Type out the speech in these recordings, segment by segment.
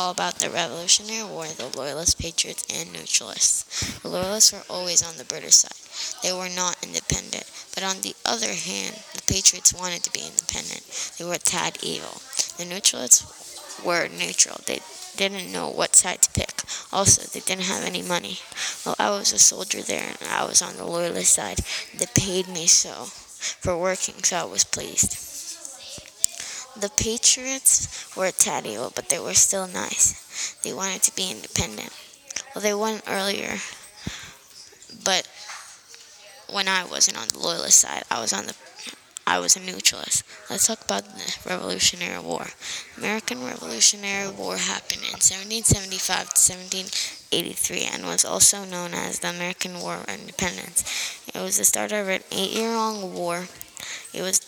all about the Revolutionary War, the Loyalists, Patriots, and Neutralists. The Loyalists were always on the British side. They were not independent. But on the other hand, the Patriots wanted to be independent. They were tad evil. The Neutralists were neutral. They didn't know what side to pick. Also, they didn't have any money. Well, I was a soldier there, and I was on the Loyalist side. They paid me so for working, so I was pleased. The Patriots were a tad evil, but they were still nice. They wanted to be independent. Well, they won earlier, but when I wasn't on the Loyalist side, I was on the I was a neutralist. Let's talk about the Revolutionary War. American Revolutionary War happened in 1775 to 1783 and was also known as the American War of Independence. It was the start of an eight-year-long war. It was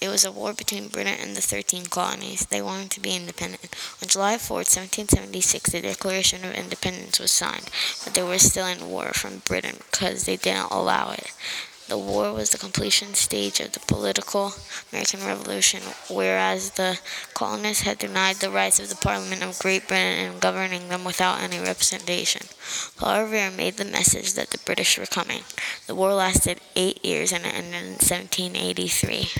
it was a war between Britain and the 13 colonies. They wanted to be independent. On July 4, 1776, the Declaration of Independence was signed, but they were still in war from Britain because they didn't allow it. The war was the completion stage of the political American Revolution, whereas the colonists had denied the rights of the Parliament of Great Britain in governing them without any representation. However, made the message that the British were coming. The war lasted eight years and it ended in 1783.